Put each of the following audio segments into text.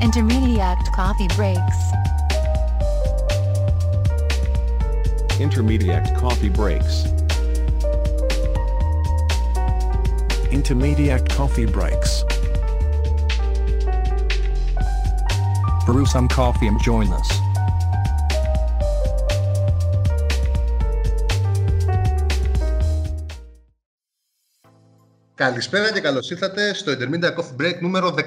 Intermediate coffee breaks. Intermediate coffee breaks. Intermediate coffee breaks. Brew some coffee and join us. Καλησπέρα και καλώς ήρθατε στο Intermediate Coffee Break νούμερο 14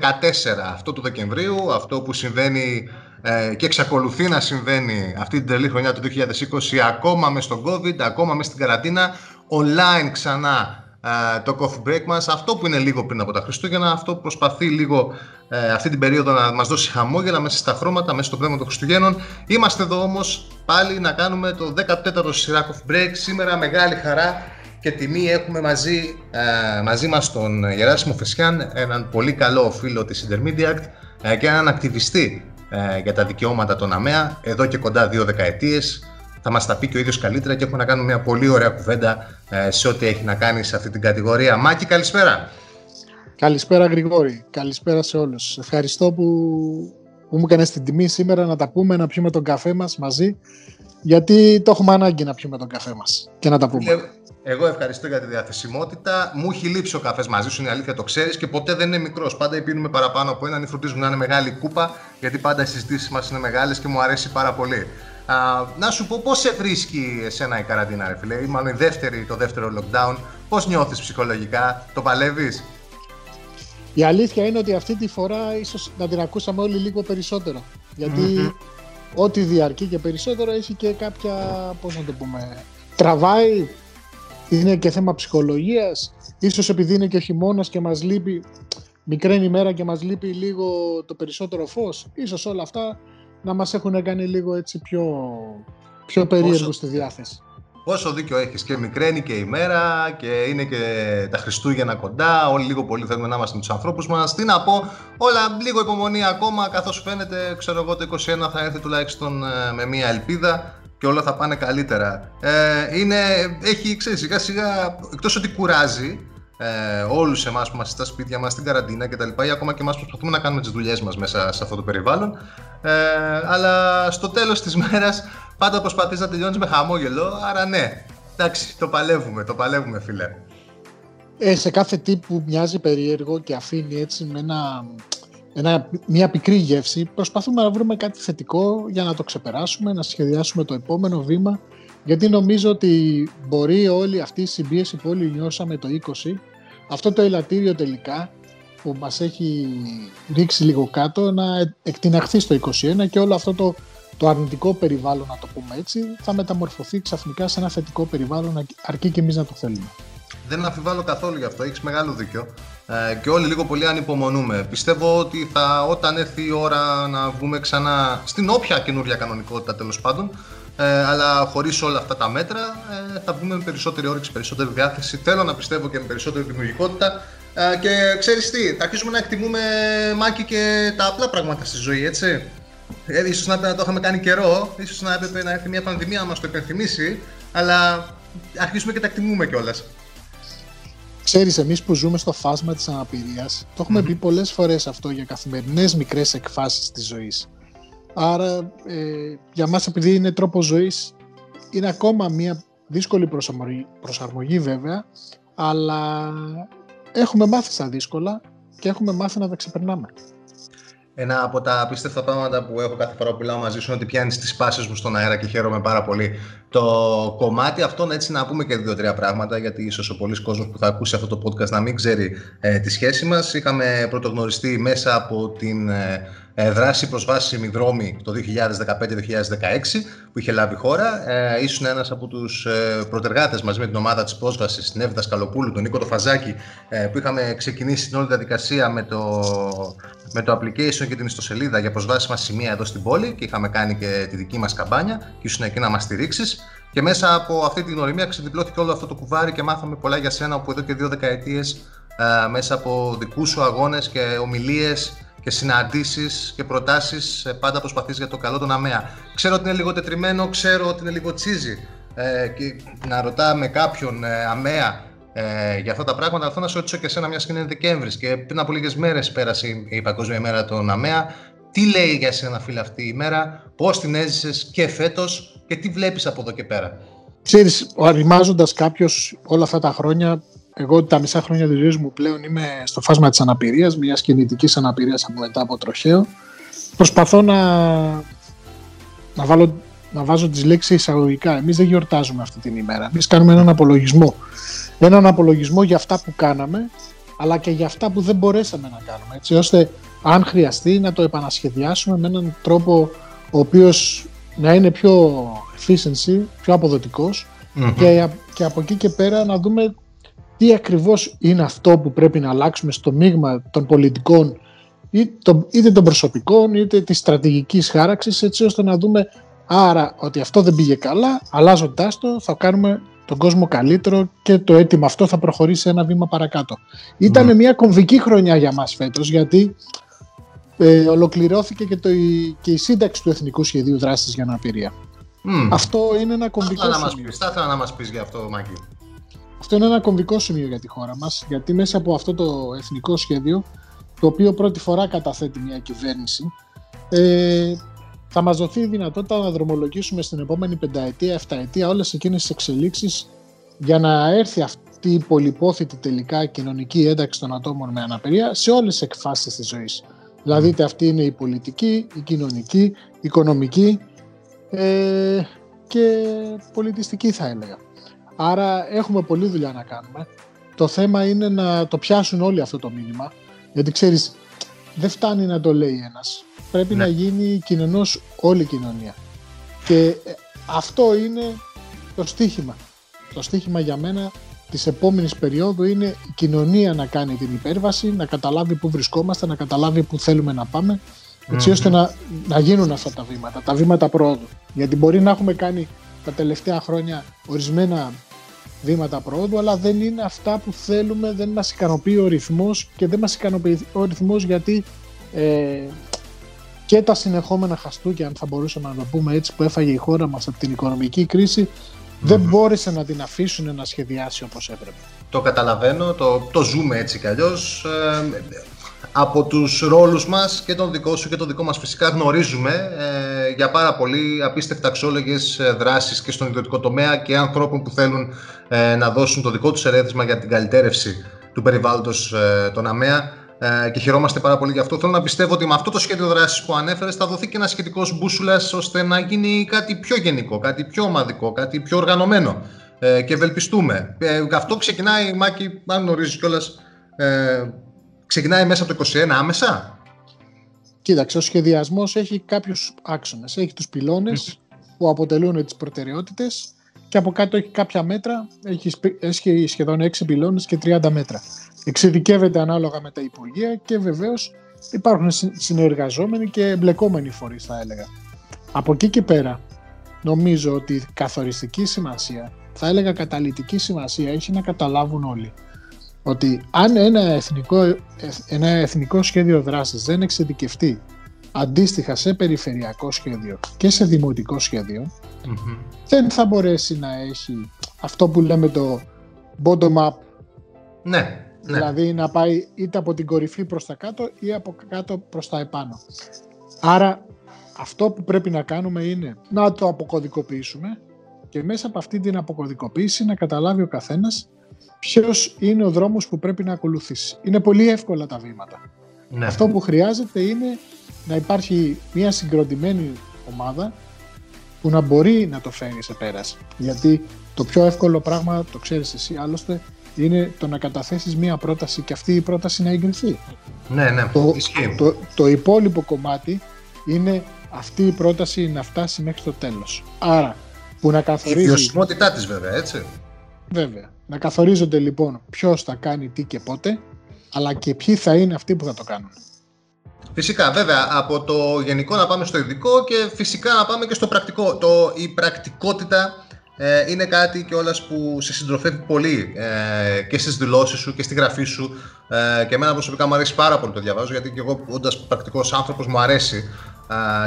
αυτό του Δεκεμβρίου, αυτό που συμβαίνει ε, και εξακολουθεί να συμβαίνει αυτή την τρελή χρονιά του 2020 ακόμα μες στον COVID, ακόμα μες στην καραντίνα, online ξανά ε, το coffee break μας, αυτό που είναι λίγο πριν από τα Χριστούγεννα, αυτό που προσπαθεί λίγο ε, αυτή την περίοδο να μας δώσει χαμόγελα μέσα στα χρώματα, μέσα στο πνεύμα των Χριστουγέννων. Είμαστε εδώ όμως πάλι να κάνουμε το 14ο σειρά coffee break, σήμερα μεγάλη χαρά και τιμή έχουμε μαζί, ε, μαζί μας τον Γεράσιμο Φεσιάν, έναν πολύ καλό φίλο της Intermediate ε, και έναν ακτιβιστή ε, για τα δικαιώματα των ΑΜΕΑ εδώ και κοντά δύο δεκαετίες. Θα μας τα πει και ο ίδιος καλύτερα και έχουμε να κάνουμε μια πολύ ωραία κουβέντα ε, σε ό,τι έχει να κάνει σε αυτή την κατηγορία. Μάκη, καλησπέρα. Καλησπέρα Γρηγόρη, καλησπέρα σε όλους. Ευχαριστώ που, που μου έκανες την τιμή σήμερα να τα πούμε, να πιούμε τον καφέ μας μαζί, γιατί το έχουμε ανάγκη να πιούμε τον καφέ μας και να τα πούμε. Εγώ ευχαριστώ για τη διαθεσιμότητα. Μου έχει λείψει ο καφές μαζί σου, είναι αλήθεια, το ξέρεις και ποτέ δεν είναι μικρός. Πάντα πίνουμε παραπάνω από έναν ή φροντίζουμε να είναι μεγάλη κούπα, γιατί πάντα οι συζητήσεις μας είναι μεγάλες και μου αρέσει πάρα πολύ. Α, να σου πω πώς σε βρίσκει εσένα η καραντίνα, ρε φίλε, ή μάλλον η δεύτερη, το δεύτερο lockdown. Πώς νιώθεις ψυχολογικά, το παλεύεις; Η αλήθεια είναι ότι αυτή τη φορά ίσως να την ακούσαμε όλοι λίγο περισσότερο. ό,τι διαρκεί και περισσότερο έχει και κάποια, πώς να το πούμε, τραβάει είναι και θέμα ψυχολογίας, ίσως επειδή είναι και ο χειμώνας και μας λείπει, μικραίνει η μέρα και μας λείπει λίγο το περισσότερο φως, ίσως όλα αυτά να μας έχουν κάνει λίγο έτσι πιο, πιο περίεργο στη διάθεση. Πόσο δίκιο έχεις και μικραίνει και η μέρα και είναι και τα Χριστούγεννα κοντά, όλοι λίγο πολύ θέλουμε να είμαστε με τους ανθρώπους μας. Τι να πω, όλα λίγο υπομονή ακόμα, καθώς φαίνεται, ξέρω εγώ το 21 θα έρθει τουλάχιστον ε, με μια ελπίδα και όλα θα πάνε καλύτερα. Ε, είναι, έχει, ξέρεις, σιγά σιγά, εκτός ότι κουράζει ε, όλους εμάς που είμαστε στα σπίτια μας, στην καραντίνα και τα λοιπά, ή ακόμα και εμάς που προσπαθούμε να κάνουμε τις δουλειές μας μέσα σε αυτό το περιβάλλον, ε, αλλά στο τέλος της μέρας πάντα προσπαθείς να τελειώνεις με χαμόγελο, άρα ναι, εντάξει, το παλεύουμε, το παλεύουμε φίλε. Ε, σε κάθε τι που μοιάζει περίεργο και αφήνει έτσι με ένα ένα, μια πικρή γεύση, προσπαθούμε να βρούμε κάτι θετικό για να το ξεπεράσουμε, να σχεδιάσουμε το επόμενο βήμα, γιατί νομίζω ότι μπορεί όλη αυτή η συμπίεση που όλοι νιώσαμε το 20, αυτό το ελαττήριο τελικά που μας έχει ρίξει λίγο κάτω να εκτιναχθεί στο 21 και όλο αυτό το, το αρνητικό περιβάλλον, να το πούμε έτσι, θα μεταμορφωθεί ξαφνικά σε ένα θετικό περιβάλλον αρκεί και εμείς να το θέλουμε. Δεν αμφιβάλλω καθόλου γι' αυτό, έχεις μεγάλο δίκιο ε, και όλοι λίγο πολύ ανυπομονούμε. Πιστεύω ότι θα, όταν έρθει η ώρα να βγούμε ξανά στην όποια καινούρια κανονικότητα τέλος πάντων, ε, αλλά χωρίς όλα αυτά τα μέτρα, ε, θα βγούμε με περισσότερη όρεξη, περισσότερη διάθεση. Θέλω να πιστεύω και με περισσότερη δημιουργικότητα. Ε, και ξέρεις τι, θα αρχίσουμε να εκτιμούμε μάκι και τα απλά πράγματα στη ζωή, έτσι. Ε, ίσως να, να το είχαμε κάνει καιρό, ίσως να έπρεπε να έρθει μια πανδημία να μας το υπενθυμίσει, αλλά αρχίσουμε και τα εκτιμούμε κιόλας. Ξέρεις, εμείς που ζούμε στο φάσμα της αναπηρίας, το εχουμε πει πολλές φορές αυτό για καθημερινές μικρές εκφάσεις της ζωής. Άρα, ε, για μας επειδή είναι τρόπος ζωής, είναι ακόμα μια δύσκολη προσαρμογή, προσαρμογή βέβαια, αλλά έχουμε μάθει στα δύσκολα και έχουμε μάθει να τα ξεπερνάμε. Ένα από τα απίστευτα πράγματα που έχω κάθε φορά που μιλάω μαζί σου είναι ότι πιάνεις τις πάσει μου στον αέρα και χαίρομαι πάρα πολύ. Το κομμάτι αυτό, έτσι να πούμε και δύο-τρία πράγματα, γιατί ίσως ο πολλής κόσμος που θα ακούσει αυτό το podcast να μην ξέρει ε, τη σχέση μας. Είχαμε πρωτογνωριστεί μέσα από την ε, ε, δράση προσβάσιμη δρόμη το 2015-2016 που είχε λάβει η χώρα. Ε, ήσουν ένας από τους ε, προτεργάτες μαζί με την ομάδα της πρόσβασης την Εύδα Σκαλοπούλου, τον Νίκο Τοφαζάκη ε, που είχαμε ξεκινήσει την όλη διαδικασία με το, με το application και την ιστοσελίδα για προσβάσιμα σημεία εδώ στην πόλη και είχαμε κάνει και τη δική μας καμπάνια και ήσουν εκεί να μας στηρίξεις. Και μέσα από αυτή την γνωριμία ξεδιπλώθηκε όλο αυτό το κουβάρι και μάθαμε πολλά για σένα που εδώ και δύο δεκαετίες ε, μέσα από δικούς σου αγώνες και ομιλίες και συναντήσεις και προτάσεις ε, πάντα προσπαθείς για το καλό των ΑΜΕΑ. Ξέρω ότι είναι λίγο τετριμένο, ξέρω ότι είναι λίγο τσίζι ε, και να ρωτάμε κάποιον ε, ΑΜΕΑ ε, για αυτά τα πράγματα. Αλλά θέλω να σε ρωτήσω και εσένα, μιας και είναι Δεκέμβρης και πριν από λίγες μέρες πέρασε η Παγκόσμια ημέρα των ΑΜΕΑ. τι λέει για σένα φίλε αυτή η μέρα, πώς την έζησες και φέτος και τι βλέπεις από εδώ και πέρα; Ξέρεις, οριμάζοντας κάποιος όλα αυτά τα χρόνια, εγώ τα μισά χρόνια της ζωής μου πλέον είμαι στο φάσμα της αναπηρίας, μιας κινητικής αναπηρίας από μετά από τροχαίο. Προσπαθώ να, να, βάλω, να βάζω τις λέξεις εισαγωγικά. Εμείς δεν γιορτάζουμε αυτή την ημέρα. Εμείς κάνουμε έναν απολογισμό. Έναν απολογισμό για αυτά που κάναμε, αλλά και για αυτά που δεν μπορέσαμε να κάνουμε. Έτσι ώστε αν χρειαστεί να το επανασχεδιάσουμε με έναν τρόπο ο οποίος να είναι πιο efficiency, πιο αποδοτικος και, και από εκεί και πέρα να δούμε τι ακριβώς είναι αυτό που πρέπει να αλλάξουμε στο μείγμα των πολιτικών είτε των προσωπικών είτε της στρατηγικής χάραξης έτσι ώστε να δούμε άρα ότι αυτό δεν πήγε καλά αλλάζοντάς το θα κάνουμε τον κόσμο καλύτερο και το αίτημα αυτό θα προχωρήσει ένα βήμα παρακάτω. Ήταν μια κομβική χρονιά για μας φέτος γιατί ε, ολοκληρώθηκε και, το, και η σύνταξη του Εθνικού Σχεδίου Δράσης για Αναπηρία. Αυτό είναι ένα κομβικό θα σημείο. θα ήθελα να μας πεις για αυτό, Μάκη. Αυτό είναι ένα κομβικό σημείο για τη χώρα μας, γιατί μέσα από αυτό το εθνικό σχέδιο, το οποίο πρώτη φορά καταθέτει μια κυβέρνηση, ε, θα μας δοθεί η δυνατότητα να δρομολογήσουμε στην επόμενη πενταετία, εφταετία όλες εκείνες τις εξελίξεις για να έρθει αυτή η πολυπόθητη τελικά κοινωνική ένταξη των ατόμων με αναπηρία σε όλες τις εκφάσεις της ζωής. Δηλαδή είτε αυτή είναι η πολιτική, η κοινωνική, η οικονομική ε, και πολιτιστική θα έλεγα. Άρα έχουμε πολλή δουλειά να κάνουμε. Το θέμα είναι να το πιάσουν όλοι αυτό το μήνυμα. Γιατί ξέρεις, δεν φτάνει να το λέει ένας. Πρέπει Ναι. να γίνει κοινωνός όλη η κοινωνία. Και ε, αυτό είναι το στίχημα. Το στίχημα για μένα της επόμενης περίοδου είναι η κοινωνία να κάνει την υπέρβαση, να καταλάβει πού βρισκόμαστε, να καταλάβει πού θέλουμε να πάμε, έτσι ώστε να, να γίνουν αυτά τα βήματα, τα βήματα πρόοδου. Γιατί μπορεί να έχουμε κάνει τα τελευταία χρόνια ορισμένα βήματα πρόοδου, αλλά δεν είναι αυτά που θέλουμε, δεν μας ικανοποιεί ο ρυθμός και δεν μας ικανοποιεί ο ρυθμός γιατί ε, και τα συνεχόμενα χαστούκια, αν θα μπορούσαμε να το πούμε έτσι, που έφαγε η χώρα μας από την οικονομική κρίση, δεν μπόρεσε να την αφήσουν να σχεδιάσει όπως έπρεπε. Το καταλαβαίνω, το, το ζούμε έτσι κι αλλιώς. Ε, από τους ρόλους μας και τον δικό σου και τον δικό μας φυσικά γνωρίζουμε ε, για πάρα πολύ απίστευτα αξιόλογες ε, δράσεις και στον ιδιωτικό τομέα και ανθρώπων που θέλουν ε, να δώσουν το δικό τους ερέθισμα για την καλυτέρευση του περιβάλλοντος ε, των ΑΜΕΑ ε, και χαιρόμαστε πάρα πολύ γι' αυτό. Θέλω να πιστεύω ότι με αυτό το σχέδιο δράσης που ανέφερες θα δοθεί και ένας σχετικός μπούσουλας ώστε να γίνει κάτι πιο γενικό, κάτι πιο ομαδικό, κάτι πιο οργανωμένο ε, και ευελπιστούμε. Ε, αυτό ξεκινάει, Μάκη, αν γνωρίζεις κιόλας, ε, ξεκινάει μέσα από το 21 άμεσα; Κοίταξε, ο σχεδιασμός έχει κάποιους άξονες. Έχει τους πυλώνες που αποτελούν τις προτεραιότητες και από κάτω έχει κάποια μέτρα, έχει, σπ- έχει σχεδόν 6 πυλώνες και 30 μέτρα. Εξειδικεύεται ανάλογα με τα Υπουργεία και βεβαίως υπάρχουν συ- συνεργαζόμενοι και εμπλεκόμενοι φορείς θα έλεγα. Από εκεί και πέρα νομίζω ότι καθοριστική σημασία, θα έλεγα καταλητική σημασία έχει να καταλάβουν όλοι ότι αν ένα εθνικό, ε- ένα εθνικό σχέδιο δράσης δεν εξειδικευτεί αντίστοιχα σε περιφερειακό σχέδιο και σε δημοτικό σχέδιο, δεν θα μπορέσει να έχει αυτό που λέμε το bottom-up, Ναι, ναι. δηλαδή να πάει είτε από την κορυφή προς τα κάτω ή από κάτω προς τα επάνω. Άρα αυτό που πρέπει να κάνουμε είναι να το αποκωδικοποιήσουμε και μέσα από αυτή την αποκωδικοποίηση να καταλάβει ο καθένας ποιος είναι ο δρόμος που πρέπει να ακολουθήσει. Είναι πολύ εύκολα τα βήματα. ναι. Αυτό που χρειάζεται είναι να υπάρχει μια συγκροτημένη ομάδα που να μπορεί να το φέρει σε πέρας. Γιατί το πιο εύκολο πράγμα, το ξέρεις εσύ άλλωστε, είναι το να καταθέσεις μια πρόταση και αυτή η πρόταση να εγκριθεί. ναι, ναι. Το, Ισχύει. το, το υπόλοιπο κομμάτι είναι αυτή η πρόταση να φτάσει μέχρι το τέλος. Άρα, που να Η καθορίζει... βιωσιμότητά της βέβαια, έτσι. Βέβαια. Να καθορίζονται λοιπόν ποιος θα κάνει τι και πότε, αλλά και ποιοι θα είναι αυτοί που θα το κάνουν. Φυσικά, βέβαια, από το γενικό να πάμε στο ειδικό και φυσικά να πάμε και στο πρακτικό. Το, η πρακτικότητα ε, είναι κάτι κιόλας που σε συντροφεύει πολύ ε, και στις δηλώσεις σου και στη γραφή σου ε, και εμένα προσωπικά μου αρέσει πάρα πολύ το διαβάζω γιατί και εγώ όντας πρακτικός άνθρωπος μου αρέσει ε,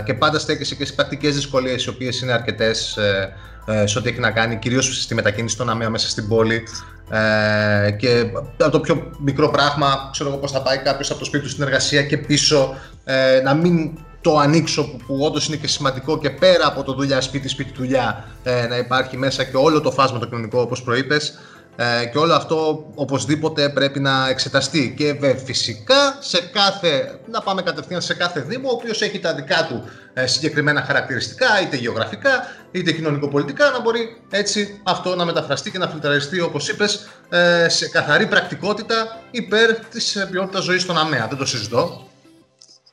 και πάντα στέκεσαι και στις πρακτικές δυσκολίες οι οποίες είναι αρκετές ε, ε, σε ό,τι έχει να κάνει κυρίως στη μετακίνηση των ΑΜΕΑ μέσα στην πόλη. Ε, και από το πιο μικρό πράγμα, ξέρω εγώ πώς θα πάει κάποιος από το σπίτι του στην εργασία και πίσω, ε, να μην το ανοίξω που, που όντως είναι και σημαντικό και πέρα από το δουλειά σπίτι, σπίτι δουλειά ε, να υπάρχει μέσα και όλο το φάσμα το κοινωνικό όπως προείπες ε, και όλο αυτό οπωσδήποτε πρέπει να εξεταστεί και βέβαια φυσικά σε κάθε, να πάμε κατευθείαν σε κάθε δήμο ο οποίος έχει τα δικά του ε, συγκεκριμένα χαρακτηριστικά είτε γεωγραφικά είτε κοινωνικοπολιτικά να μπορεί έτσι αυτό να μεταφραστεί και να φιλτραριστεί όπως είπες ε, σε καθαρή πρακτικότητα υπέρ της ποιότητας ζωής στον ΑΜΕΑ. Δεν το συζητώ.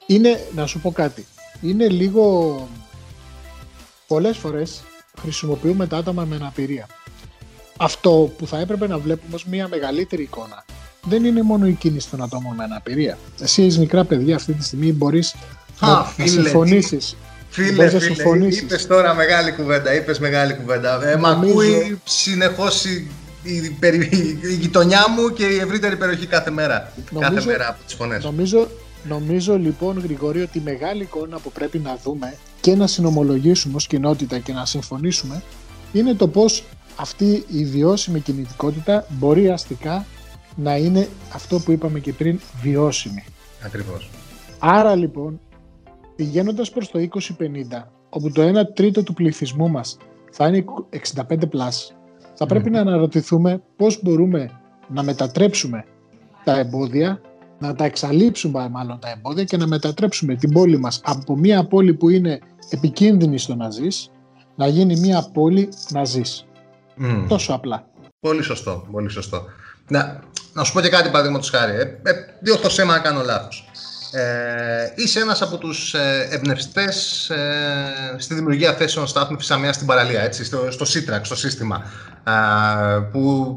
Είναι, να σου πω κάτι, είναι λίγο, πολλές φορές χρησιμοποιούμε τα άτομα με αναπηρία. Αυτό που θα έπρεπε να βλέπουμε ως μια μεγαλύτερη εικόνα δεν είναι μόνο η κίνηση των ατόμων με αναπηρία. Εσύ έχεις μικρά παιδιά αυτή τη στιγμή μπορείς Α, να φίλε, συμφωνήσεις. Φίλε, Μπορείς να φίλε, συμφωνήσεις. είπες τώρα μεγάλη κουβέντα, είπες μεγάλη κουβέντα. Ε, μ' Νομίζω- ακούει συνεχώς η, η, περι- η γειτονιά μου και η ευρύτερη περιοχή κάθε μέρα. κάθε Νομίζω- μέρα από τις φωνές. Νομίζω, νομίζω λοιπόν Γρηγόρη ότι η μεγάλη εικόνα που πρέπει να δούμε και να συνομολογήσουμε ως κοινότητα και να συμφωνήσουμε είναι το πώς αυτή η βιώσιμη κινητικότητα μπορεί αστικά να είναι αυτό που είπαμε και πριν βιώσιμη. Ακριβώς. Άρα λοιπόν πηγαίνοντας προς το 2050 όπου το 1 τρίτο του πληθυσμού μας θα είναι 65 plus θα πρέπει να αναρωτηθούμε πώς μπορούμε να μετατρέψουμε τα εμπόδια να τα εξαλείψουμε μάλλον τα εμπόδια και να μετατρέψουμε την πόλη μας από μια πόλη που είναι επικίνδυνη στο να ζεις να γίνει μια πόλη να ζεις. Μμ. Τόσο απλά. Πολύ σωστό, πολύ σωστό. Να, να σου πω και κάτι παραδείγματο χάρη. Ε, ε, διόρθωσέ με αν κάνω λάθος. Ε, είσαι ένας από τους ε, εμπνευστές ε, στη δημιουργία θέσεων στάθμευσης αμαία στην παραλία, έτσι, στο, στο CITRAC, στο σύστημα, ε, που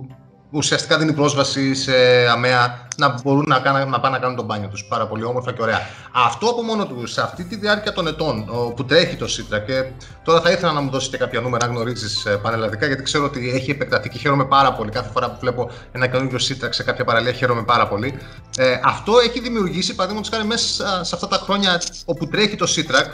ουσιαστικά δίνει πρόσβαση σε αμαία να μπορούν να, κάνα, να πάνε να κάνουν τον μπάνιο τους. Πάρα πολύ όμορφα και ωραία. Αυτό από μόνο του, σε αυτή τη διάρκεια των ετών ο, που τρέχει το CITRAC, και τώρα θα ήθελα να μου δώσει και κάποια νούμερα, αν γνωρίζεις πανελλαδικά, γιατί ξέρω ότι έχει επεκταθεί και χαίρομαι πάρα πολύ. Κάθε φορά που βλέπω ένα καινούργιο CITRAC σε κάποια παραλία, χαίρομαι πάρα πολύ. Ε, αυτό έχει δημιουργήσει, παραδείγματος χάρη, μέσα σε αυτά τα χρόνια όπου τρέχει το CITRAC,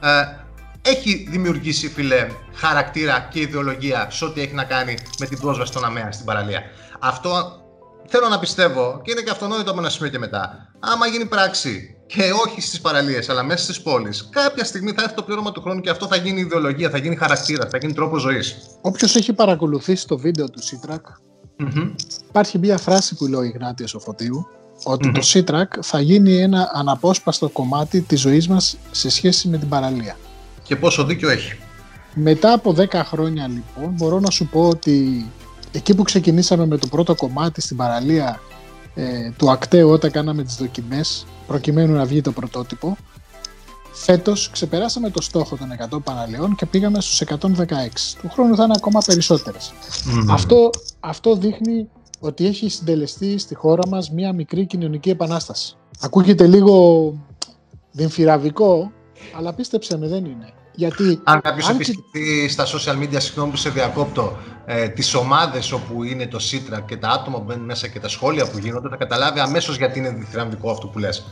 ε, έχει δημιουργήσει, φίλε, χαρακτήρα και ιδεολογία σε ό,τι έχει να κάνει με την πρόσβαση στον ΑΜΕΑ στην παραλία. Αυτό θέλω να πιστεύω και είναι και αυτονόητο από ένα σημείο και μετά. Άμα γίνει πράξη και όχι στις παραλίες, αλλά μέσα στις πόλεις, κάποια στιγμή θα έρθει το πλήρωμα του χρόνου και αυτό θα γίνει ιδεολογία, θα γίνει χαρακτήρα, θα γίνει τρόπο ζωής. Όποιος έχει παρακολουθήσει το βίντεο του CITRAC Υπάρχει μια φράση που λέει ο Ιγνάτιος ο Φωτίου ότι το CITRAC θα γίνει ένα αναπόσπαστο κομμάτι της ζωής μας σε σχέση με την παραλία. Και πόσο δίκιο έχει. Μετά από 10 χρόνια λοιπόν μπορώ να σου πω ότι εκεί που ξεκινήσαμε με το πρώτο κομμάτι στην παραλία ε, του ακτέου όταν κάναμε τις δοκιμές προκειμένου να βγει το πρωτότυπο φέτος ξεπεράσαμε το στόχο των 100 παραλιών και πήγαμε στους 116. Του χρόνου θα είναι ακόμα περισσότερες. Αυτό, αυτό δείχνει ότι έχει συντελεστεί στη χώρα μας μία μικρή κοινωνική επανάσταση. Ακούγεται λίγο δημφυραβικό, αλλά πίστεψε με δεν είναι. Γιατί Αν κάποιος αν επισκεφτεί στα social media, συγγνώμη που σε διακόπτω, ε, τις ομάδες όπου είναι το Citra και τα άτομα που μπαίνουν μέσα και τα σχόλια που γίνονται, θα καταλάβει αμέσως γιατί είναι διθυραμβικό αυτό που λες.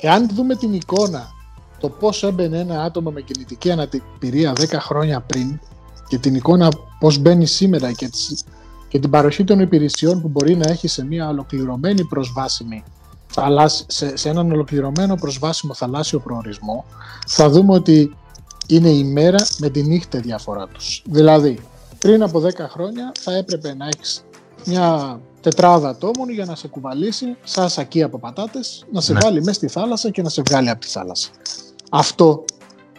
Εάν δούμε την εικόνα, το πώς έμπαινε ένα άτομο με κινητική αναπηρία 10 χρόνια πριν και την εικόνα πώς μπαίνει σήμερα και, τις- και την παροχή των υπηρεσιών που μπορεί να έχει σε μια ολοκληρωμένη προσβάσιμη θαλάσ- σε, σε έναν ολοκληρωμένο προσβάσιμο θαλάσσιο προορισμό, θα δούμε ότι είναι η μέρα με τη νύχτα η διαφορά τους. Δηλαδή, πριν από 10 χρόνια θα έπρεπε να έχεις μια τετράδα ατόμων για να σε κουβαλήσει σαν σακί από πατάτες, να σε Ναι. βάλει μέσα στη θάλασσα και να σε βγάλει από τη θάλασσα. Αυτό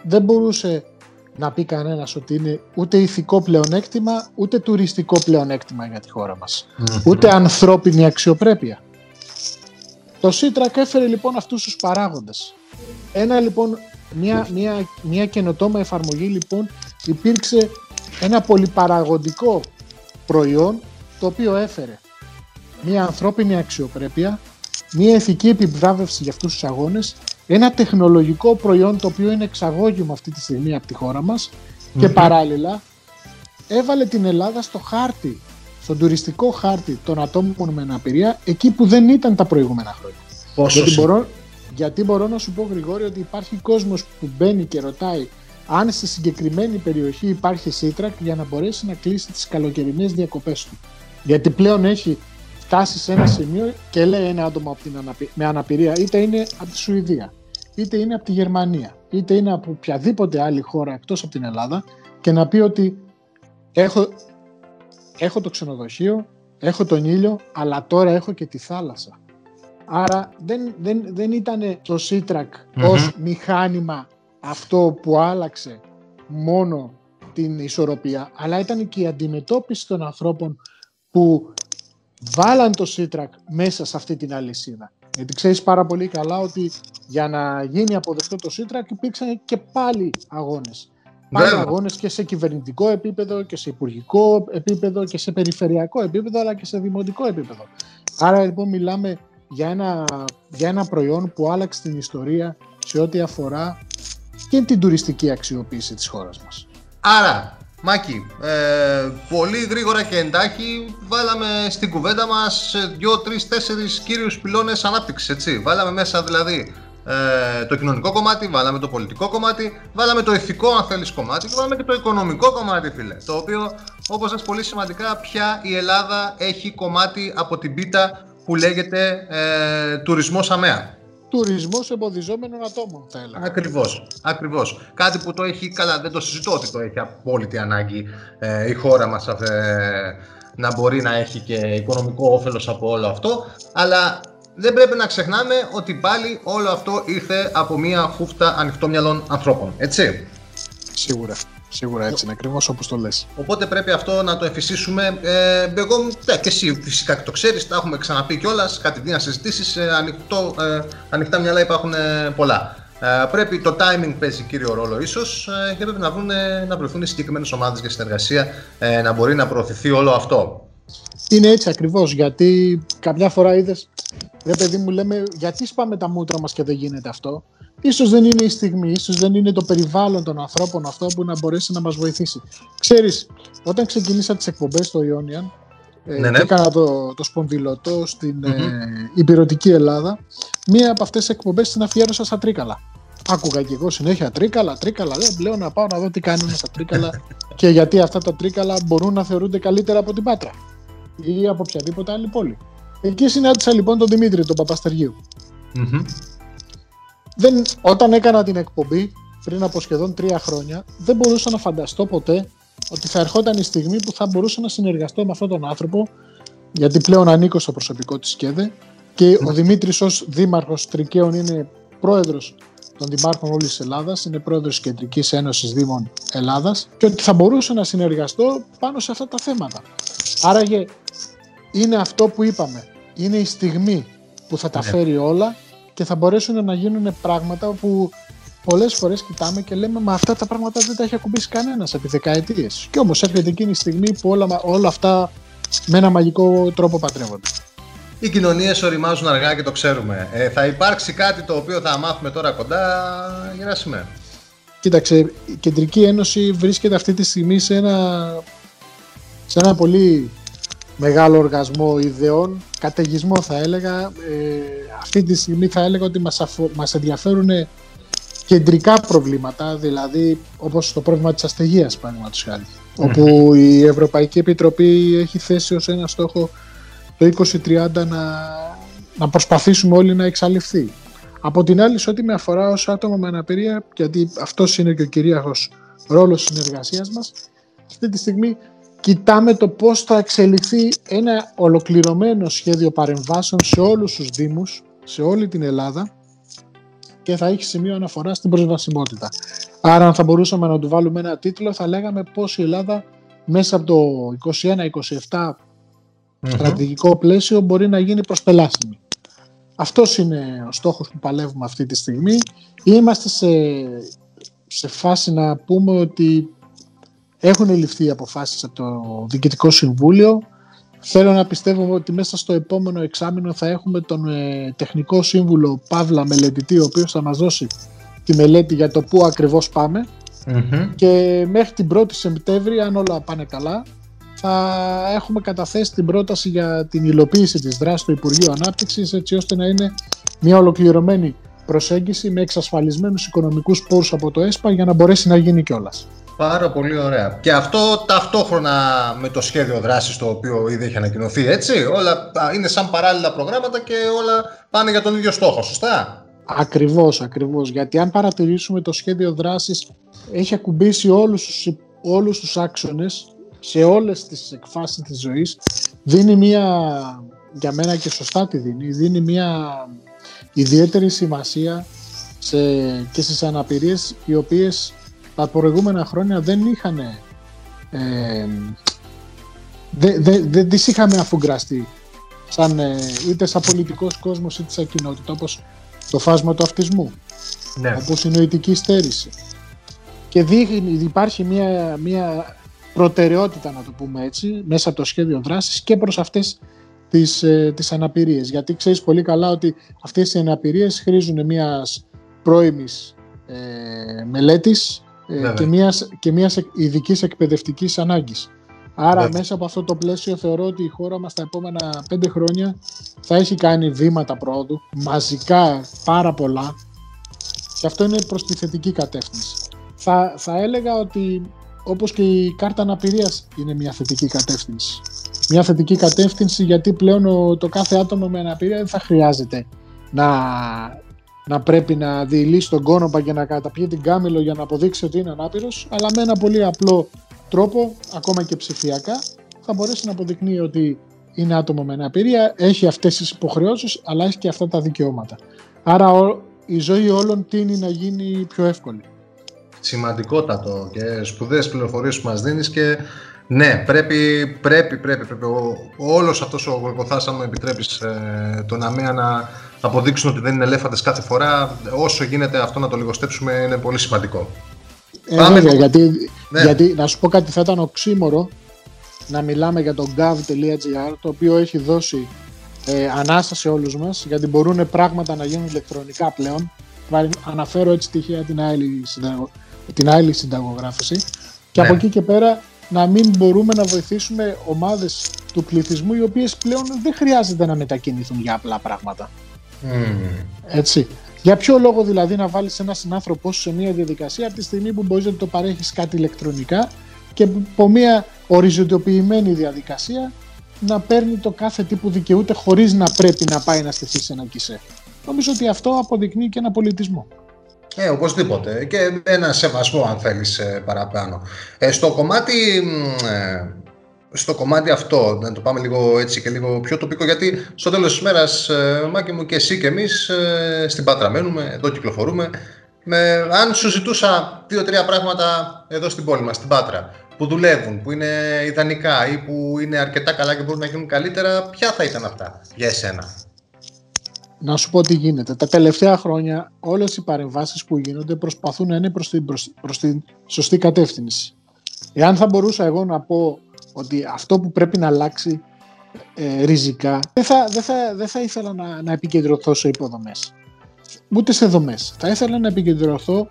δεν μπορούσε να πει κανένας ότι είναι ούτε ηθικό πλεονέκτημα, ούτε τουριστικό πλεονέκτημα για τη χώρα μας. Ούτε ανθρώπινη αξιοπρέπεια. Το Σίτρακ έφερε λοιπόν αυτούς τους παράγοντες. Ένα λοιπόν, μια, μια, μια καινοτόμα εφαρμογή λοιπόν υπήρξε ένα πολυπαραγοντικό προϊόν το οποίο έφερε μια ανθρώπινη αξιοπρέπεια, μια ηθική επιβράβευση για αυτούς τους αγώνες, ένα τεχνολογικό προϊόν το οποίο είναι εξαγώγημα αυτή τη στιγμή από τη χώρα μας και παράλληλα έβαλε την Ελλάδα στο χάρτη, στον τουριστικό χάρτη των ατόμων με αναπηρία εκεί που δεν ήταν τα προηγούμενα χρόνια. Πόσο Γιατί συ- μπορώ, γιατί μπορώ να σου πω Γρηγόρη ότι υπάρχει κόσμος που μπαίνει και ρωτάει αν στη συγκεκριμένη περιοχή υπάρχει σύτρακ για να μπορέσει να κλείσει τις καλοκαιρινές διακοπές του. Γιατί πλέον έχει φτάσει σε ένα σημείο και λέει ένα άτομο από την αναπη- με αναπηρία είτε είναι από τη Σουηδία, είτε είναι από τη Γερμανία, είτε είναι από οποιαδήποτε άλλη χώρα εκτός από την Ελλάδα και να πει ότι έχω, έχω το ξενοδοχείο, έχω τον ήλιο, αλλά τώρα έχω και τη θάλασσα. Άρα δεν, δεν, δεν ήταν το Σίτρακ ως μηχάνημα αυτό που άλλαξε μόνο την ισορροπία, αλλά ήταν και η αντιμετώπιση των ανθρώπων που βάλαν το Σίτρακ μέσα σε αυτή την αλυσίδα. Γιατί ξέρεις πάρα πολύ καλά ότι για να γίνει αποδεκτό το Σίτρακ υπήρξαν και πάλι αγώνες. Πάλι Βέβαια. αγώνες και σε κυβερνητικό επίπεδο και σε υπουργικό επίπεδο και σε περιφερειακό επίπεδο αλλά και σε δημοτικό επίπεδο. Άρα λοιπόν μιλάμε για ένα, για ένα προϊόν που άλλαξε την ιστορία σε ό,τι αφορά και την τουριστική αξιοποίηση της χώρας μας. Άρα, Μάκη, ε, πολύ γρήγορα και εντάχει βάλαμε στην κουβέντα μας 2, 3, 4 κύριους πυλώνες ανάπτυξης, έτσι. Βάλαμε μέσα δηλαδή ε, το κοινωνικό κομμάτι, βάλαμε το πολιτικό κομμάτι, βάλαμε το ηθικό αν θέλεις κομμάτι και βάλαμε και το οικονομικό κομμάτι, φίλε. Το οποίο, όπως λες πολύ σημαντικά, πια η Ελλάδα έχει κομμάτι από την πίτα που λέγεται ε, τουρισμός αμαία. Τουρισμός εμποδιζόμενων ατόμων θα έλεγα. Ακριβώς, ακριβώς. Κάτι που το έχει, καλά δεν το συζητώ ότι το έχει απόλυτη ανάγκη ε, η χώρα μας ε, να μπορεί να έχει και οικονομικό όφελος από όλο αυτό, αλλά δεν πρέπει να ξεχνάμε ότι πάλι όλο αυτό ήρθε από μια χούφτα ανοιχτόμυαλων ανθρώπων, έτσι; Σίγουρα. Σίγουρα έτσι είναι ακριβώς όπως το λες. Οπότε πρέπει αυτό να το εμφυσίσουμε. Ε, εγώ, ναι, και εσύ φυσικά και το ξέρεις, τα έχουμε ξαναπεί κιόλας, κατηδίαν συζητήσεις, ε, ανοιχτό, ε, ανοιχτά μυαλά υπάρχουν ε, πολλά. Ε, πρέπει το timing παίζει κύριο ρόλο ίσως ε, και πρέπει να, βρουν, να βρεθούν συγκεκριμένες ομάδες για συνεργασία ε, να μπορεί να προωθηθεί όλο αυτό. Είναι έτσι ακριβώς, γιατί κάποια φορά είδες, ρε παιδί μου λέμε, γιατί σπάμε τα μούτρα μας και δεν γίνεται αυτό; Ίσως δεν είναι η στιγμή, ίσως δεν είναι το περιβάλλον των ανθρώπων αυτό που να μπορέσει να μας βοηθήσει. Ξέρεις, όταν ξεκινήσα τις εκπομπές στο Ionian, ε, Ναι, ναι. και έκανα το, το σπονδυλωτό στην Μμμ. ε, υπηρετική Ελλάδα, μία από αυτές τις εκπομπές την αφιέρωσα στα Τρίκαλα. Άκουγα και εγώ συνέχεια τρίκαλα, τρίκαλα. Λέω, λέω να πάω να δω τι κάνουν στα τρίκαλα και γιατί αυτά τα τρίκαλα μπορούν να θεωρούνται καλύτερα από την Πάτρα ή από οποιαδήποτε άλλη πόλη. Εκεί συνάντησα λοιπόν τον Δημήτρη, τον Παπαστεργίου. Μμμ. Δεν, όταν έκανα την εκπομπή πριν από σχεδόν τρία χρόνια, δεν μπορούσα να φανταστώ ποτέ ότι θα ερχόταν η στιγμή που θα μπορούσα να συνεργαστώ με αυτόν τον άνθρωπο, γιατί πλέον ανήκω στο προσωπικό της ΚΕΔΕ και ο Δημήτρης ως δήμαρχος Τρικαίων είναι πρόεδρος των δημάρχων όλης της Ελλάδας, είναι πρόεδρος της Κεντρικής Ένωσης Δήμων Ελλάδας και ότι θα μπορούσα να συνεργαστώ πάνω σε αυτά τα θέματα. Άραγε είναι αυτό που είπαμε. Είναι η στιγμή που θα τα Ναι. φέρει όλα και θα μπορέσουν να γίνουν πράγματα που πολλές φορές κοιτάμε και λέμε μα αυτά τα πράγματα δεν τα έχει ακουμπήσει κανένας επί δεκαετίες. Και όμως έρχεται εκείνη η στιγμή που όλα, όλα αυτά με ένα μαγικό τρόπο παντρεύονται. Οι κοινωνίες οριμάζουν αργά και το ξέρουμε. Ε, θα υπάρξει κάτι το οποίο θα μάθουμε τώρα κοντά, Γεράσιμε. Κοίταξε, η Κεντρική Ένωση βρίσκεται αυτή τη στιγμή σε ένα, σε ένα πολύ μεγάλο οργασμό ιδεών, καταιγισμό θα έλεγα. Ε, αυτή τη στιγμή θα έλεγα ότι μας, αφο- μας ενδιαφέρουν κεντρικά προβλήματα, δηλαδή όπως το πρόβλημα της αστεγίας, παραδείγματος χάρη, όπου η Ευρωπαϊκή Επιτροπή έχει θέσει ως ένα στόχο το 2030 να, να προσπαθήσουμε όλοι να εξαλειφθεί. Από την άλλη, σε ό,τι με αφορά ως άτομο με αναπηρία, γιατί αυτός είναι και ο κυρίαρχος ρόλος συνεργασίας μας, αυτή τη στιγμή κοιτάμε το πώς θα εξελιχθεί ένα ολοκληρωμένο σχέδιο παρεμβάσεων σε όλους τους Δήμους, σε όλη την Ελλάδα και θα έχει σημείο αναφορά στην προσβασιμότητα. Άρα, αν θα μπορούσαμε να του βάλουμε ένα τίτλο, θα λέγαμε πώς η Ελλάδα μέσα από το 21-27 στρατηγικό πλαίσιο μπορεί να γίνει προσπελάσιμη. Αυτός είναι ο στόχος που παλεύουμε αυτή τη στιγμή. Είμαστε σε, σε φάση να πούμε ότι έχουν ληφθεί οι αποφάσεις από το Διοικητικό Συμβούλιο. Θέλω να πιστεύω ότι μέσα στο επόμενο εξάμεινο θα έχουμε τον ε, τεχνικό σύμβουλο Παύλα Μελετητή, ο οποίος θα μας δώσει τη μελέτη για το πού ακριβώς πάμε και μέχρι την 1η Σεπτέμβρη, αν όλα πάνε καλά, θα έχουμε καταθέσει την πρόταση για την υλοποίηση της δράσης του Υπουργείου Ανάπτυξης έτσι ώστε να είναι μια ολοκληρωμένη προσέγγιση με εξασφαλισμένους οικονομικούς πόρους από το ΕΣΠΑ για να μπορέσει να γίνει κιόλας. Πάρα πολύ ωραία. Και αυτό ταυτόχρονα με το σχέδιο δράσης το οποίο ήδη έχει ανακοινωθεί, έτσι. Όλα α, είναι σαν παράλληλα προγράμματα και όλα πάνε για τον ίδιο στόχο, σωστά; Ακριβώς, ακριβώς. Γιατί αν παρατηρήσουμε το σχέδιο δράσης έχει ακουμπήσει όλους τους, όλους τους άξονες σε όλες τις εκφάσεις της ζωής. Δίνει μια, για μένα και σωστά τη δίνει, δίνει μια ιδιαίτερη σημασία σε, και στις αναπηρίες οι οποίες τα προηγούμενα χρόνια δεν είχαν ε, δεν δε, δε τις είχαμε αφουγκραστεί σαν, ε, είτε σαν πολιτικός κόσμος είτε σαν κοινότητα όπως το φάσμα του αυτισμού Ναι. όπως η νοητική στέρηση και δείχνει, υπάρχει μια, μια προτεραιότητα να το πούμε έτσι μέσα από το σχέδιο δράσης και προς αυτές τις, ε, τις αναπηρίες γιατί ξέρεις πολύ καλά ότι αυτές οι αναπηρίες χρήζουν μιας πρώιμης ε, μελέτης ε, Βέβαια. και μιας, και μιας εκ- ειδικής εκπαιδευτικής ανάγκης. Άρα Βέβαια. μέσα από αυτό το πλαίσιο θεωρώ ότι η χώρα μας τα επόμενα πέντε χρόνια θα έχει κάνει βήματα πρόοδου, μαζικά πάρα πολλά και αυτό είναι προς τη θετική κατεύθυνση. Θα, θα έλεγα ότι όπως και η κάρτα αναπηρίας είναι μια θετική κατεύθυνση. Μια θετική κατεύθυνση γιατί πλέον ο- το κάθε άτομο με αναπηρία δεν θα χρειάζεται να, να πρέπει να διηλύσει τον κόνοπα και να καταπιεί την κάμιλο για να αποδείξει ότι είναι ανάπηρος, αλλά με ένα πολύ απλό τρόπο, ακόμα και ψηφιακά, θα μπορέσει να αποδεικνύει ότι είναι άτομο με αναπηρία, έχει αυτές τις υποχρεώσεις, αλλά έχει και αυτά τα δικαιώματα. Άρα ο- η ζωή όλων τίνει να γίνει πιο εύκολη. Σημαντικότατο και σπουδαίες πληροφορίες που μας δίνεις και ναι, πρέπει, πρέπει, πρέπει, πρέπει ο, όλος αυτός ο Γολγοθάς, αν μου επιτρέπεις, ε, το να να αποδείξουν ότι δεν είναι ελέφαντες κάθε φορά, όσο γίνεται αυτό να το λιγοστέψουμε είναι πολύ σημαντικό. Ε, Πάμε βέβαια, λίγο. γιατί, Ναι. γιατί να σου πω κάτι θα ήταν οξύμορο να μιλάμε για το gov.gr το οποίο έχει δώσει ε, ανάσα σε όλους μας γιατί μπορούν πράγματα να γίνουν ηλεκτρονικά πλέον Βάρη- αναφέρω έτσι τυχαία την άλλη, συνταγω... την άλλη συνταγογράφηση και Ναι. από εκεί και πέρα να μην μπορούμε να βοηθήσουμε ομάδες του πληθυσμού οι οποίες πλέον δεν χρειάζεται να μετακινηθούν για απλά πράγματα. Έτσι. Για ποιο λόγο δηλαδή να βάλεις ένα συνάνθρωπό σου σε μια διαδικασία από τη στιγμή που μπορείς να το παρέχεις κάτι ηλεκτρονικά και από μια οριζοντοποιημένη διαδικασία να παίρνει το κάθε τι που δικαιούται χωρίς να πρέπει να πάει να στηθεί σε ένα κισέ. Νομίζω ότι αυτό αποδεικνύει και ένα πολιτισμό. Ε, οπωσδήποτε. Και ένα σεβασμό, αν θέλεις, ε, παραπάνω. Ε, στο κομμάτι... μ, ε, στο κομμάτι αυτό, να το πάμε λίγο έτσι και λίγο πιο τοπικό, γιατί στο τέλος της μέρας, ε, Μάκη μου και εσύ και εμείς ε, στην Πάτρα μένουμε, εδώ κυκλοφορούμε. Με, αν σου ζητούσα δύο-τρία πράγματα εδώ στην πόλη μας, στην Πάτρα, που δουλεύουν, που είναι ιδανικά ή που είναι αρκετά καλά και μπορούν να γίνουν καλύτερα, ποια θα ήταν αυτά για εσένα; Να σου πω τι γίνεται. Τα τελευταία χρόνια όλες οι παρεμβάσεις που γίνονται προσπαθούν να είναι προς την, προς, προς την σωστή κατεύθυνση. Εάν θα μπορούσα εγώ να πω ότι αυτό που πρέπει να αλλάξει ε, ριζικά, δεν θα, δεν θα, δεν θα ήθελα να, να επικεντρωθώ σε υποδομές. Ούτε σε δομές. Θα ήθελα να επικεντρωθώ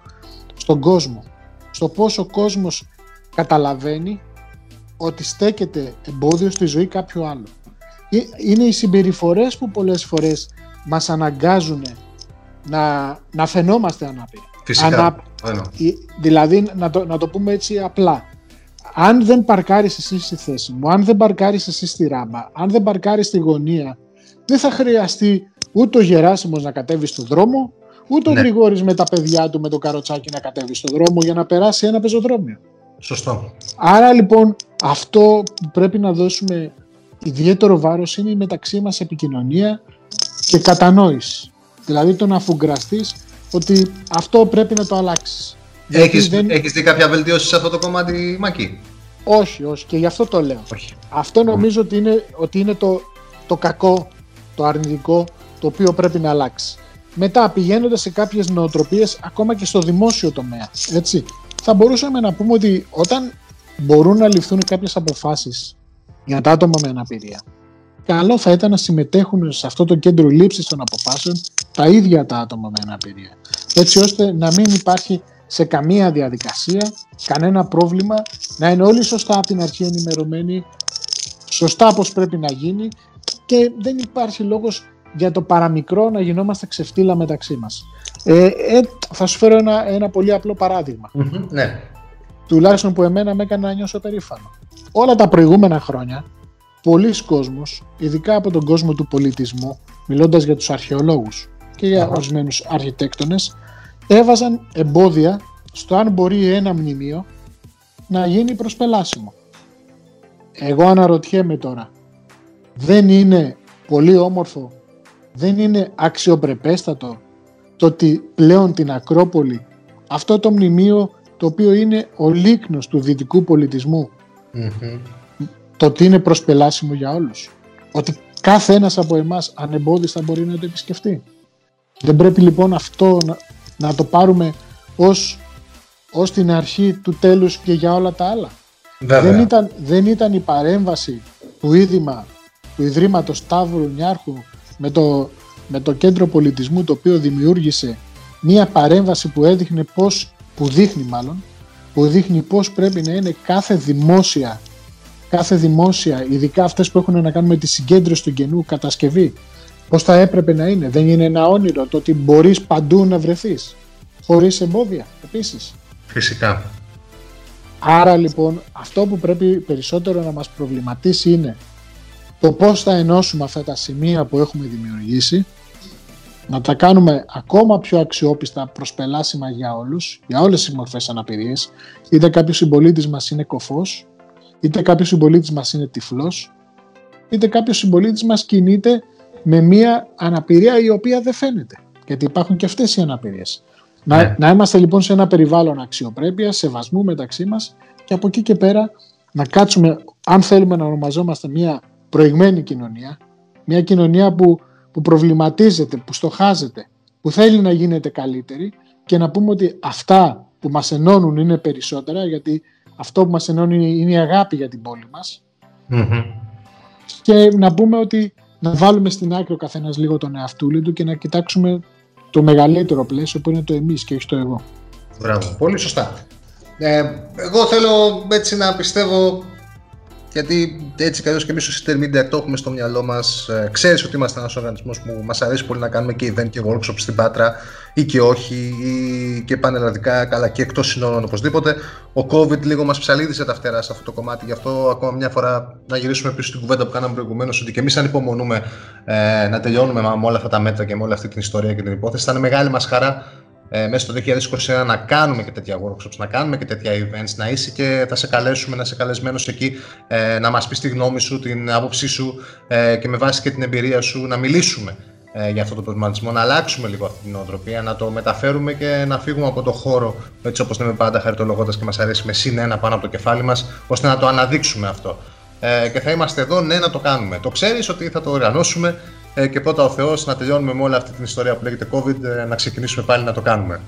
στον κόσμο. Στο πόσο ο κόσμος καταλαβαίνει ότι στέκεται εμπόδιο στη ζωή κάποιου άλλου. Ε, Είναι οι συμπεριφορές που πολλές φορές μας αναγκάζουν να, να φαινόμαστε ανάπηροι. Φυσικά. Ανά- Εννοώ. ή- Δηλαδή, να το, να το πούμε έτσι απλά. Αν δεν παρκάρεις εσύ στη θέση μου, αν δεν παρκάρεις εσύ στη ράμπα, αν δεν παρκάρεις στη γωνία, δεν θα χρειαστεί ούτε ο Γεράσιμος να κατέβει στο δρόμο, ούτε ο Ναι. Γρηγόρης με τα παιδιά του με το καροτσάκι να κατέβει στο δρόμο για να περάσει ένα πεζοδρόμιο. Σωστό. Άρα λοιπόν αυτό που πρέπει να δώσουμε ιδιαίτερο βάρος είναι η μεταξύ μας επικοινωνία και κατανόηση. Δηλαδή το να αφουγκραστείς ότι αυτό πρέπει να το αλλάξεις. Γιατί Έχεις, δεν- έχεις δει κάποια βελτίωση σε αυτό το κομμάτι, Μάκη. Όχι, όχι και γι' αυτό το λέω. Όχι. Αυτό νομίζω ότι είναι, ότι είναι το, το κακό, το αρνητικό, το οποίο πρέπει να αλλάξεις. Μετά πηγαίνοντας σε κάποιες νοοτροπίες, ακόμα και στο δημόσιο τομέα, έτσι, θα μπορούσαμε να πούμε ότι όταν μπορούν να ληφθούν κάποιες αποφάσεις για τα άτομα με αναπηρία, καλό θα ήταν να συμμετέχουν σε αυτό το κέντρο λήψης των αποφάσεων τα ίδια τα άτομα με αναπηρία. Έτσι ώστε να μην υπάρχει σε καμία διαδικασία κανένα πρόβλημα, να είναι όλοι σωστά από την αρχή ενημερωμένοι, σωστά πώς πρέπει να γίνει και δεν υπάρχει λόγος για το παραμικρό να γινόμαστε ξεφτύλα μεταξύ μας. Ε, ε, θα σου φέρω ένα, ένα πολύ απλό παράδειγμα Ναι. τουλάχιστον που εμένα με έκανε να νιώσω περήφανο. Όλα τα προηγούμενα χρόνια, πολλοί κόσμος, ειδικά από τον κόσμο του πολιτισμού, μιλώντας για τους αρχαιολόγους και για ορισμένους αρχιτέκτονες έβαζαν εμπόδια στο αν μπορεί ένα μνημείο να γίνει προσπελάσιμο. Εγώ αναρωτιέμαι τώρα, δεν είναι πολύ όμορφο, δεν είναι αξιοπρεπέστατο το ότι πλέον την Ακρόπολη, αυτό το μνημείο το οποίο είναι ο λίκνος του δυτικού το ότι είναι προσπελάσιμο για όλους. Ότι κάθε ένας από εμάς ανεμπόδιστα μπορεί να το επισκεφτεί. Δεν πρέπει λοιπόν αυτό να, να το πάρουμε ως, ως την αρχή του τέλους και για όλα τα άλλα. Δεν ήταν, δεν ήταν η παρέμβαση του Ίδρυμα, του Ιδρύματος Σταύρου Νιάρχου με το, με το κέντρο πολιτισμού το οποίο δημιούργησε μία παρέμβαση που έδειχνε πώς, που δείχνει μάλλον, που δείχνει πώς πρέπει να είναι κάθε δημόσια, κάθε δημόσια, ειδικά αυτές που έχουν να κάνουν με τη συγκέντρωση του κενού κατασκευή, πώς θα έπρεπε να είναι. Δεν είναι ένα όνειρο το ότι μπορείς παντού να βρεθείς, χωρίς εμπόδια επίσης. Φυσικά. Άρα λοιπόν αυτό που πρέπει περισσότερο να μας προβληματίσει είναι το πώς θα ενώσουμε αυτά τα σημεία που έχουμε δημιουργήσει, να τα κάνουμε ακόμα πιο αξιόπιστα προσπελάσιμα για όλους, για όλες τις μορφές αναπηρίες, είτε κάποιος συμπολίτης μας είναι κοφός, είτε κάποιος συμπολίτης μας είναι τυφλός, είτε κάποιος συμπολίτης μας κινείται με μία αναπηρία η οποία δεν φαίνεται. Γιατί υπάρχουν και αυτές οι αναπηρίες. Να, ναι. να είμαστε λοιπόν σε ένα περιβάλλον αξιοπρέπεια, σεβασμού μεταξύ μας και από εκεί και πέρα να κάτσουμε, αν θέλουμε να ονομαζόμαστε μια προηγμένη κοινωνία, μια κοινωνία που, που προβληματίζεται, που στοχάζεται, που θέλει να γίνεται καλύτερη και να πούμε ότι αυτά που μας ενώνουν είναι περισσότερα γιατί αυτό που μας ενώνει είναι η αγάπη για την πόλη μας και να πούμε ότι να βάλουμε στην άκρη ο καθένας λίγο τον εαυτούλη του και να κοιτάξουμε το μεγαλύτερο πλαίσιο που είναι το εμείς και όχι το εγώ. Μπράβο, πολύ σωστά. Ε, εγώ θέλω έτσι να πιστεύω γιατί έτσι κι αλλιώς και εμείς ως intermedia το έχουμε στο μυαλό μας. Ε, Ξέρεις ότι είμαστε ένας οργανισμός που μας αρέσει πολύ να κάνουμε και event και workshops στην Πάτρα ή και όχι, ή και πανελλαδικά, καλά και εκτός συνόρων οπωσδήποτε. Ο COVID λίγο μας ψαλίδισε τα φτερά σε αυτό το κομμάτι. Γι' αυτό ακόμα μια φορά να γυρίσουμε πίσω στην κουβέντα που κάναμε προηγουμένως, ότι και εμείς ανυπομονούμε ε, να τελειώνουμε με όλα αυτά τα μέτρα και με όλη αυτή την ιστορία και την υπόθεση. Θα είναι μεγάλη μας χαρά ε, μέσα στο 2021 να κάνουμε και τέτοια workshops, να κάνουμε και τέτοια events, να είσαι και θα σε καλέσουμε να είσαι καλεσμένος εκεί, ε, να μας πεις τη γνώμη σου, την άποψή σου ε, και με βάση και την εμπειρία σου να μιλήσουμε ε, για αυτό το προβληματισμό, να αλλάξουμε λίγο αυτή την νοοτροπία, να το μεταφέρουμε και να φύγουμε από το χώρο, έτσι όπως λέμε πάντα χαριτολογώντας και μας αρέσει με συν ένα πάνω από το κεφάλι μας, ώστε να το αναδείξουμε αυτό. Ε, και θα είμαστε εδώ, ναι, να το κάνουμε. Το ξέρεις ότι θα το οργανώσουμε, ε, και πρώτα ο Θεός να τελειώνουμε με όλη αυτή την ιστορία που λέγεται COVID, ε, να ξεκινήσουμε πάλι να το κάνουμε.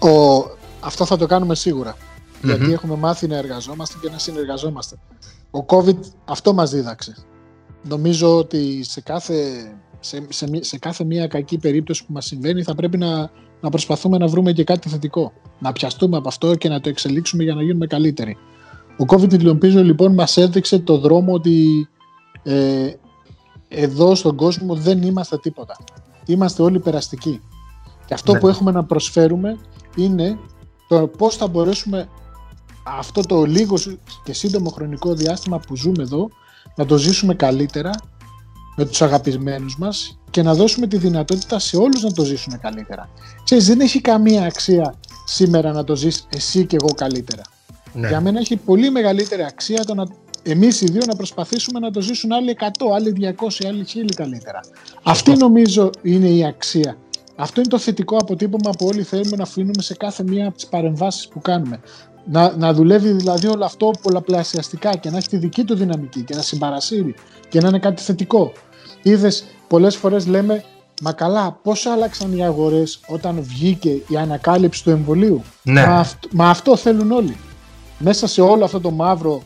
Ο... Αυτό θα το κάνουμε Γιατί έχουμε μάθει να εργαζόμαστε και να συνεργαζόμαστε. Ο COVID αυτό μας δίδαξε. Νομίζω ότι σε κάθε, σε, σε, σε κάθε μια κακή περίπτωση που μας συμβαίνει θα πρέπει να, να προσπαθούμε να βρούμε και κάτι θετικό. Να πιαστούμε από αυτό και να το εξελίξουμε για να γίνουμε καλύτεροι. Ο COVID λοιπόν μας έδειξε το δρόμο ότι ε, εδώ στον κόσμο δεν είμαστε τίποτα. Είμαστε όλοι περαστικοί. Και αυτό ναι. που έχουμε να προσφέρουμε είναι το πώς θα μπορέσουμε αυτό το λίγο και σύντομο χρονικό διάστημα που ζούμε εδώ να το ζήσουμε καλύτερα με τους αγαπημένους μας και να δώσουμε τη δυνατότητα σε όλους να το ζήσουν καλύτερα. Ξέρεις, δεν έχει καμία αξία σήμερα να το ζεις εσύ και εγώ καλύτερα. Ναι. Για μένα έχει πολύ μεγαλύτερη αξία το να εμείς οι δύο να προσπαθήσουμε να το ζήσουν άλλοι 100, άλλοι 200, άλλοι 1000 καλύτερα. Αυτή νομίζω είναι η αξία. Αυτό είναι το θετικό αποτύπωμα που όλοι θέλουμε να αφήνουμε σε κάθε μία από τις παρεμβάσεις που κάνουμε. Να, να δουλεύει δηλαδή όλο αυτό πολλαπλασιαστικά και να έχει τη δική του δυναμική και να συμπαρασύρει και να είναι κάτι θετικό. Είδες, πολλές φορές λέμε, Μα καλά, πώς άλλαξαν οι αγορές όταν βγήκε η ανακάλυψη του εμβολίου; Ναι. Μα, μα αυτό θέλουν όλοι. Μέσα σε όλο αυτό το μαύρο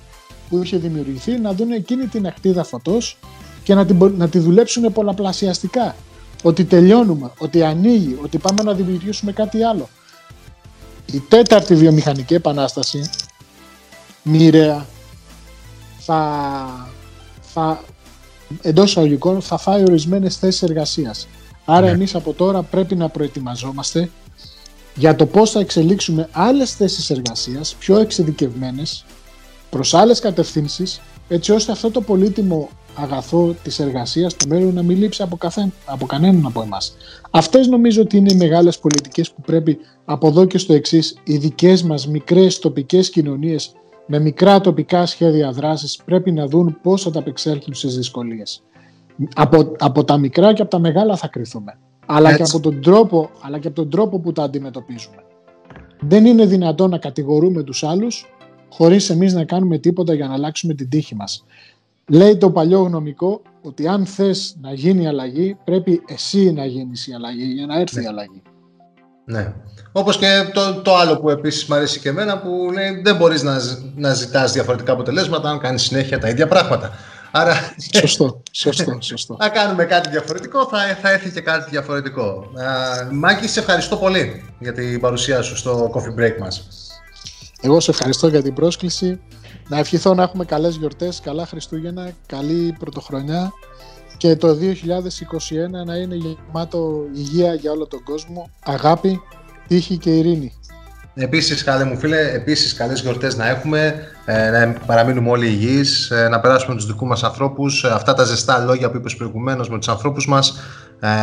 που είχε δημιουργηθεί να δουν εκείνη την ακτίδα φωτός και να, την, να τη δουλέψουν πολλαπλασιαστικά. Ότι τελειώνουμε, ότι ανοίγει, ότι πάμε να δημιουργήσουμε κάτι άλλο. Η τέταρτη βιομηχανική επανάσταση, μοιραία, θα, θα εντός εισαγωγικών θα φάει ορισμένες θέσεις εργασίας. Άρα ναι. εμείς από τώρα πρέπει να προετοιμαζόμαστε για το πώς θα εξελίξουμε άλλες θέσεις εργασίας πιο εξειδικευμένες προς άλλες κατευθύνσεις έτσι ώστε αυτό το πολύτιμο αγαθό της εργασίας στο μέλλον να μην λείψει από, καθέ, από κανέναν από εμάς. Αυτές νομίζω ότι είναι οι μεγάλες πολιτικές που πρέπει από εδώ και στο εξής οι δικές μας μικρές τοπικές κοινωνίες με μικρά τοπικά σχέδια δράσης πρέπει να δουν πώς θα τα απεξέλθουν στις δυσκολίες. Από, από τα μικρά και από τα μεγάλα θα κρυθούμε. Αλλά και, από τον τρόπο, αλλά και από τον τρόπο που τα αντιμετωπίζουμε. Δεν είναι δυνατόν να κατηγορούμε τους άλλους χωρίς εμείς να κάνουμε τίποτα για να αλλάξουμε την τύχη μας. Λέει το παλιό γνωμικό ότι αν θες να γίνει αλλαγή πρέπει εσύ να γίνεις η αλλαγή για να έρθει η ναι. αλλαγή. Ναι. Όπως και το, το άλλο που επίσης μου αρέσει και εμένα που λέει δεν μπορείς να, να ζητάς διαφορετικά αποτελέσματα αν κάνεις συνέχεια τα ίδια πράγματα. Άρα, σωστό, σωστό, σωστό. θα κάνουμε κάτι διαφορετικό, θα, θα έρθει και κάτι διαφορετικό. Μάκη, σε ευχαριστώ πολύ για την παρουσία σου στο coffee break μας. Εγώ σε ευχαριστώ για την πρόσκληση. Να ευχηθώ να έχουμε καλές γιορτές, καλά Χριστούγεννα, καλή πρωτοχρονιά και το 2021 να είναι γεμάτο υγεία για όλο τον κόσμο, αγάπη, τύχη και ειρήνη. Επίσης, καλέ μου φίλε, επίσης καλές γιορτές να έχουμε, ε, να παραμείνουμε όλοι υγιείς, ε, να περάσουμε τους δικούς μας ανθρώπους, ε, αυτά τα ζεστά λόγια που είπες προηγουμένως με τους ανθρώπους μας,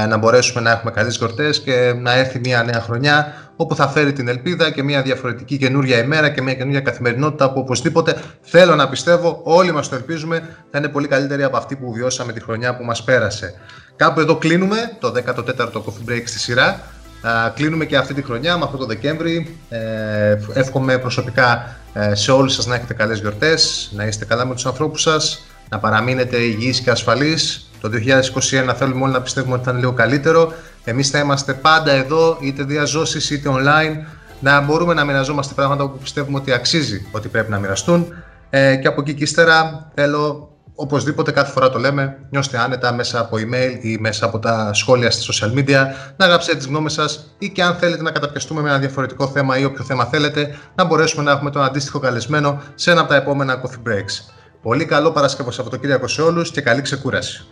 να μπορέσουμε να έχουμε καλές γιορτές και να έρθει μια νέα χρονιά όπου θα φέρει την ελπίδα και μια διαφορετική καινούρια ημέρα και μια καινούρια καθημερινότητα που οπωσδήποτε θέλω να πιστεύω, όλοι μας το ελπίζουμε, θα είναι πολύ καλύτερη από αυτή που βιώσαμε τη χρονιά που μας πέρασε. Κάπου εδώ κλείνουμε το 14ο Coffee Break στη σειρά. Κλείνουμε και αυτή τη χρονιά με αυτό το Δεκέμβρη. Ε, εύχομαι προσωπικά ε, σε όλους σας να έχετε καλές γιορτές, να είστε καλά με τους ανθρώπους σας, να παραμείνετε υγιείς και ασφαλείς το 2021 θέλουμε όλοι να πιστεύουμε ότι θα είναι λίγο καλύτερο. Εμείς θα είμαστε πάντα εδώ, είτε διαζώσει είτε online, να μπορούμε να μοιραζόμαστε πράγματα που πιστεύουμε ότι αξίζει ότι πρέπει να μοιραστούν. Ε, και από εκεί και ύστερα θέλω Οπωσδήποτε κάθε φορά το λέμε, νιώστε άνετα μέσα από email ή μέσα από τα σχόλια στα social media, να γράψετε τις γνώμες σας ή και αν θέλετε να καταπιαστούμε με ένα διαφορετικό θέμα ή όποιο θέμα θέλετε, να μπορέσουμε να έχουμε τον αντίστοιχο καλεσμένο σε ένα από τα επόμενα coffee breaks. Πολύ καλό Παρασκευό Σαββατοκύριακο σε όλους και καλή ξεκούραση.